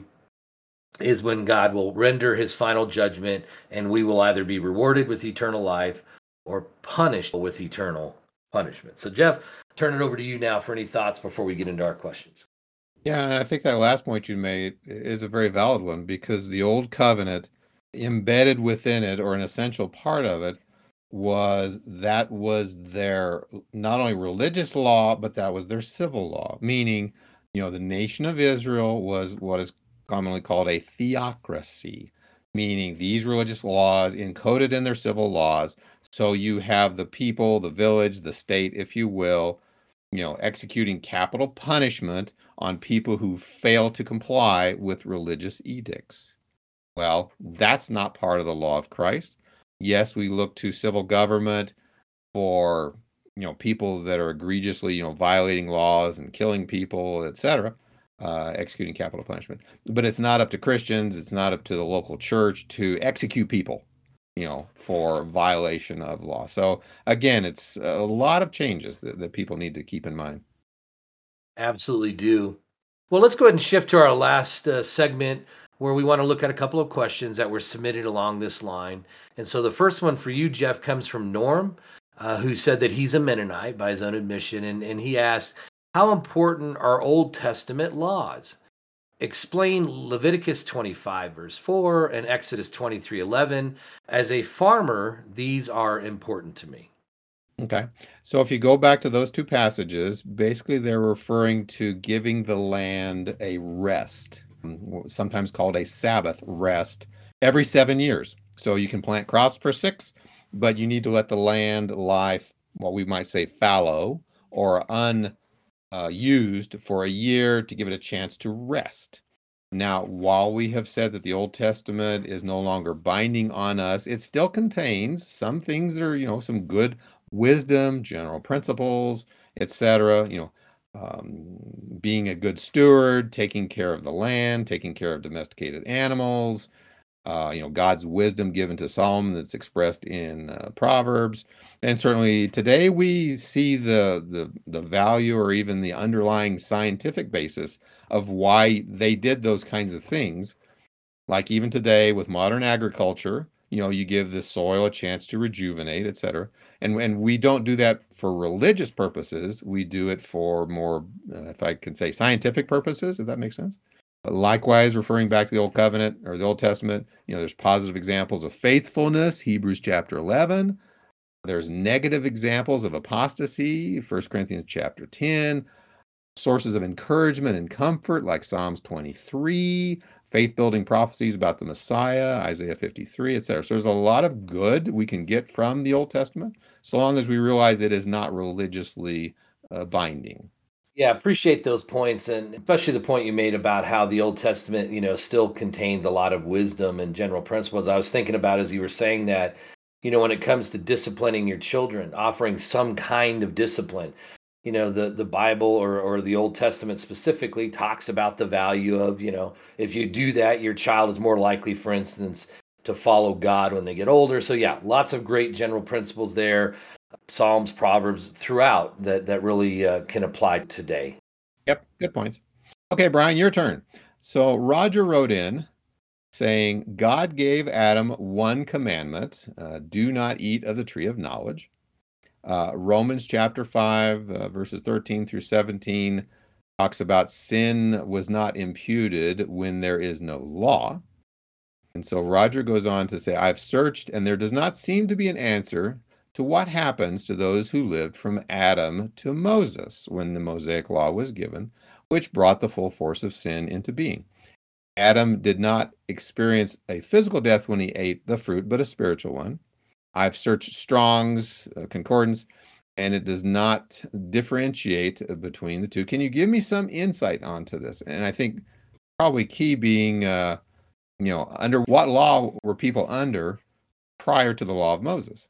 is when God will render his final judgment and we will either be rewarded with eternal life or punished with eternal punishment. So Jeff, turn it over to you now for any thoughts before we get into our questions. Yeah, and I think that last point you made is a very valid one because the old covenant embedded within it or an essential part of it was that was their not only religious law but that was their civil law. Meaning you know the nation of Israel was what is commonly called a theocracy. Meaning these religious laws encoded in their civil laws. So you have the people the village the state if you will you know, executing capital punishment on people who fail to comply with religious edicts. Well, that's not part of the law of Christ. Yes, we look to civil government for, you know, people that are egregiously, you know, violating laws and killing people, etc., uh, executing capital punishment. But it's not up to Christians, it's not up to the local church to execute people you know, for violation of law. So again, it's a lot of changes that, that people need to keep in mind. Absolutely do. Well, let's go ahead and shift to our last uh, segment where we want to look at a couple of questions that were submitted along this line. And so the first one for you, Jeff, comes from Norm. uh, who said that he's a Mennonite by his own admission, and, and he asked, How important are Old Testament laws? Explain Leviticus 25, verse 4, and Exodus 23, 11. As a farmer, these are important to me. Okay. So if you go back to those two passages, basically they're referring to giving the land a rest, um, sometimes called a Sabbath rest, every seven years. So you can plant crops for six, but you need to let the land lie, what we might say, fallow or unused uh, used for a year to give it a chance to rest. Now, while we have said that the Old Testament is no longer binding on us, it still contains some things that are, you know, some good wisdom, general principles, etc. You know, um, being a good steward, taking care of the land, taking care of domesticated animals. Uh, you know, God's wisdom given to Solomon that's expressed in uh, Proverbs, and certainly today we see the the the value or even the underlying scientific basis of why they did those kinds of things. Like even today with modern agriculture, you know, you give the soil a chance to rejuvenate, etc and and we don't do that for religious purposes. We do it for more, uh, if I can say, scientific purposes. If that makes sense. But likewise, referring back to the Old Covenant or the Old Testament, you know, there's positive examples of faithfulness. Hebrews chapter 11. There's negative examples of apostasy. 1 Corinthians chapter 10. Sources of encouragement and comfort, like Psalms 23 faith building prophecies about the Messiah, Isaiah 53, etc. So there's a lot of good we can get from the Old Testament, so long as we realize it is not religiously uh, binding. Yeah, appreciate those points, and especially the point you made about how the Old Testament, you know, still contains a lot of wisdom and general principles. I was thinking about as you were saying that, you know, when it comes to disciplining your children, offering some kind of discipline, you know the the bible or or the old testament specifically talks about the value of you know if you do that your child is more likely for instance to follow god when they get older so yeah lots of great general principles there psalms proverbs throughout that that really uh, can apply today. Yep good points. Okay brian your turn. So roger wrote in saying god gave adam one commandment uh, do not eat of the tree of knowledge. Uh, Romans chapter 5, uh, verses 13 through 17, talks about sin was not imputed when there is no law. And so Roger goes on to say, I've searched, and there does not seem to be an answer to what happens to those who lived from Adam to Moses when the Mosaic law was given, which brought the full force of sin into being. Adam did not experience a physical death when he ate the fruit, but a spiritual one. I've searched Strong's uh, concordance, and it does not differentiate uh, between the two. Can you give me some insight onto this? And I think probably key being, uh, you know, under what law were people under prior to the law of Moses?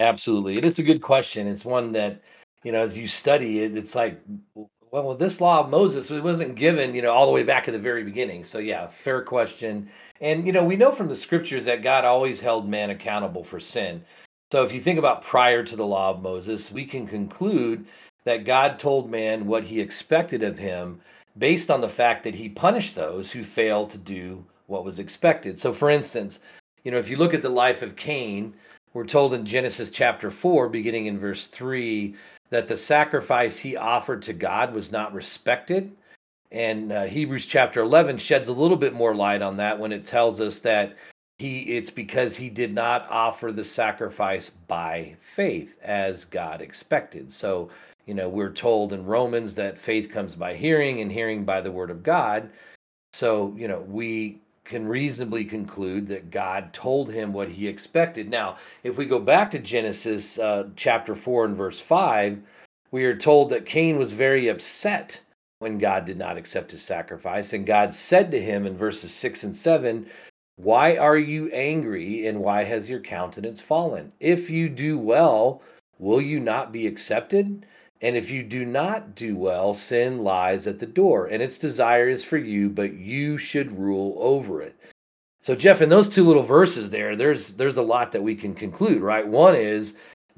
Absolutely, it is a good question. It's one that you know, as you study it, it's like well, this law of Moses it wasn't given, you know, all the way back at the very beginning. So yeah, fair question. And you know, we know from the scriptures that God always held man accountable for sin. So if you think about prior to the law of Moses, we can conclude that God told man what he expected of him based on the fact that he punished those who failed to do what was expected. So for instance, you know, if you look at the life of Cain, we're told in Genesis chapter 4 beginning in verse 3 that the sacrifice he offered to God was not respected. And uh, Hebrews chapter 11 sheds a little bit more light on that when it tells us that he it's because he did not offer the sacrifice by faith as God expected. So, you know, we're told in Romans that faith comes by hearing and hearing by the word of God. So, you know, we can reasonably conclude that God told him what he expected. Now, if we go back to Genesis uh, chapter 4 and verse 5, we are told that Cain was very upset when God did not accept his sacrifice. And God said to him in verses 6 and 7, Why are you angry and why has your countenance fallen? If you do well, will you not be accepted? And if you do not do well, sin lies at the door, and its desire is for you, but you should rule over it. So, Jeff, in those two little verses there, there's there's a lot that we can conclude, right? One is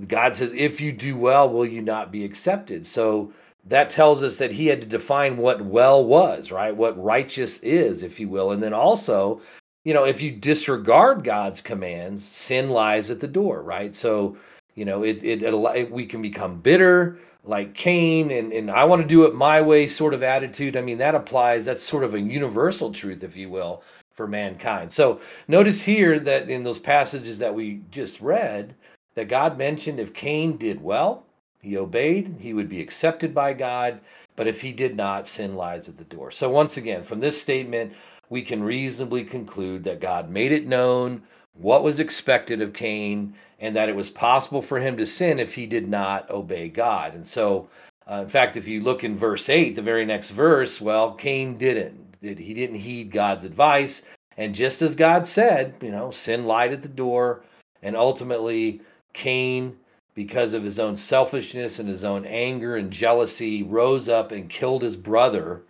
God says, if you do well, will you not be accepted? So that tells us that he had to define what well was, right? What righteous is, if you will. And then also, you know, if you disregard God's commands, sin lies at the door, right? So You know, it, it, it we can become bitter like Cain and, and I want to do it my way sort of attitude. I mean, that applies, that's sort of a universal truth, if you will, for mankind. So notice here that in those passages that we just read, that God mentioned if Cain did well, he obeyed, he would be accepted by God. But if he did not, sin lies at the door. So once again, from this statement, we can reasonably conclude that God made it known what was expected of Cain and that it was possible for him to sin if he did not obey God. And so, uh, in fact, if you look in verse 8, the very next verse, well, Cain didn't. He didn't heed God's advice. And just as God said, you know, sin lied at the door. And ultimately, Cain, because of his own selfishness and his own anger and jealousy, rose up and killed his brother.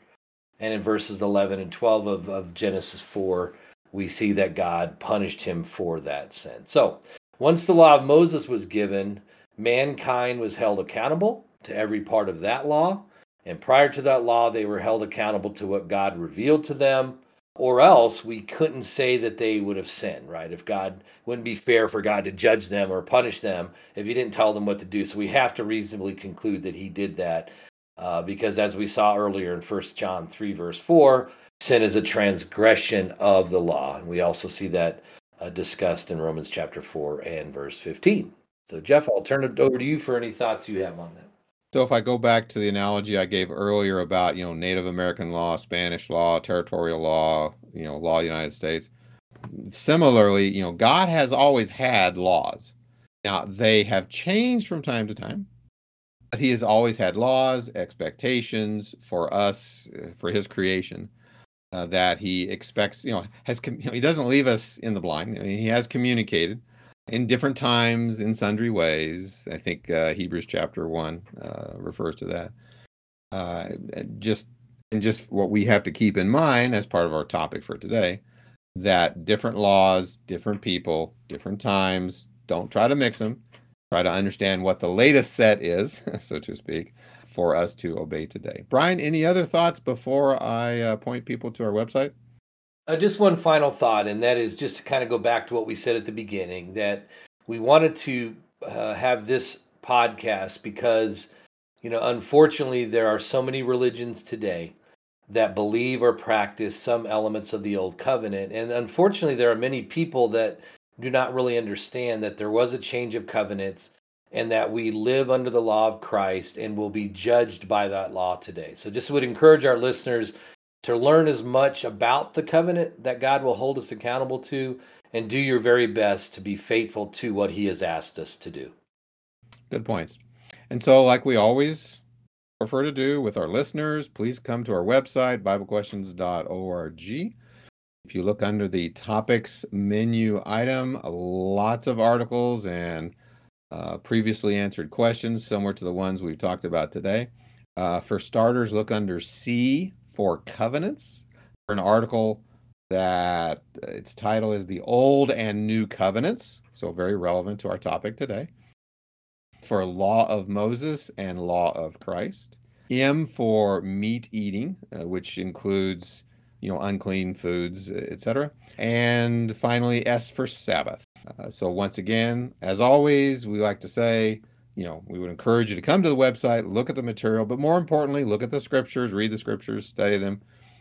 And in verses 11 and 12 of, of Genesis 4, we see that God punished him for that sin. So, once the law of Moses was given, mankind was held accountable to every part of that law. And prior to that law, they were held accountable to what God revealed to them, or else we couldn't say that they would have sinned, right? If God wouldn't be fair for God to judge them or punish them if He didn't tell them what to do. So we have to reasonably conclude that He did that. Uh, because as we saw earlier in 1 John 3, verse 4, sin is a transgression of the law. And we also see that uh, discussed in Romans chapter 4 and verse 15. So, Jeff, I'll turn it over to you for any thoughts you have on that. So, if I go back to the analogy I gave earlier about, you know, Native American law, Spanish law, territorial law, you know, law of the United States, similarly, you know, God has always had laws. Now, they have changed from time to time, but He has always had laws, expectations for us, uh, for His creation uh, that he expects, you know, has you know, he doesn't leave us in the blind. I mean, he has communicated in different times in sundry ways. I think uh, Hebrews chapter one uh, refers to that. Uh, just and just what we have to keep in mind as part of our topic for today that different laws, different people, different times. Don't try to mix them. Try to understand what the latest set is, so to speak, for us to obey today. Brian, any other thoughts before I uh, point people to our website? Uh, just one final thought, and that is just to kind of go back to what we said at the beginning that we wanted to uh, have this podcast because, you know, unfortunately, there are so many religions today that believe or practice some elements of the old covenant. And unfortunately, there are many people that do not really understand that there was a change of covenants and that we live under the law of Christ and will be judged by that law today. So, just would encourage our listeners to learn as much about the covenant that God will hold us accountable to and do your very best to be faithful to what He has asked us to do. Good points. And so, like we always prefer to do with our listeners, please come to our website, BibleQuestions.org. If you look under the topics menu item, lots of articles and uh, previously answered questions similar to the ones we've talked about today. Uh, for starters, look under C for covenants for an article that its title is The Old and New Covenants, so very relevant to our topic today. For Law of Moses and Law of Christ. M for meat eating, uh, which includes you know unclean foods, etc. And finally, S for Sabbath. Uh, so once again, as always, we like to say, you know, we would encourage you to come to the website, look at the material, but more importantly, look at the scriptures, read the scriptures, study them,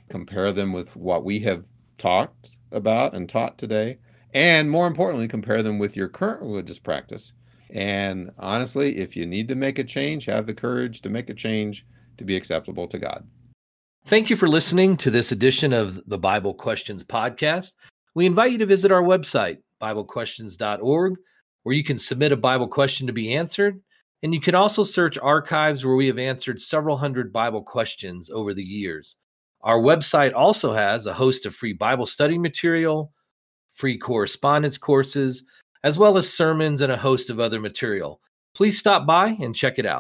compare them with what we have talked about and taught today, and more importantly, compare them with your current religious practice. And honestly, if you need to make a change, have the courage to make a change to be acceptable to God. Thank you for listening to this edition of the Bible Questions Podcast. We invite you to visit our website, BibleQuestions.org, where you can submit a Bible question to be answered. And you can also search archives where we have answered several hundred Bible questions over the years. Our website also has a host of free Bible study material, free correspondence courses, as well as sermons and a host of other material. Please stop by and check it out.